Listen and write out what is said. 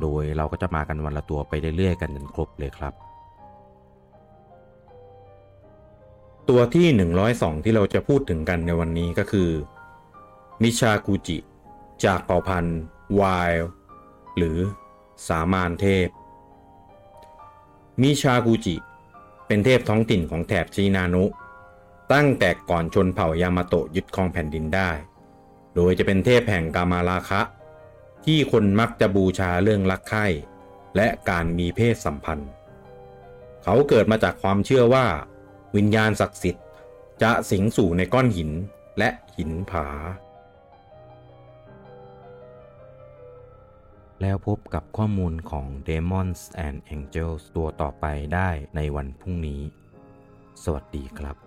โดยเราก็จะมากันวันละตัวไปเรื่อยๆกันจนครบเลยครับ ตัวที่ 102 ที่เราจะพูดถึงกันในวันนี้ก็คือมิชากุจิ จากเผ่าพันธุ์วายหรือสามานเทพ มิชากุจิ เป็นเทพท้องถิ่นของแถบชินานุ ตั้งแต่ก่อนชนเผ่ายามาโตะยึดครองแผ่นดินได้ โดยจะเป็นเทพแห่งกามาราคะ ที่คนมักจะบูชาเรื่องรักใคร่และการมีเพศสัมพันธ์ เขาเกิดมาจากความเชื่อว่า วิญญาณศักดิ์สิทธิ์ จะสิงสู่ในก้อนหินและหินผา แล้วพบกับข้อมูลของ Demons and Angels ตัวต่อไปได้ในวันพรุ่งนี้ สวัสดีครับ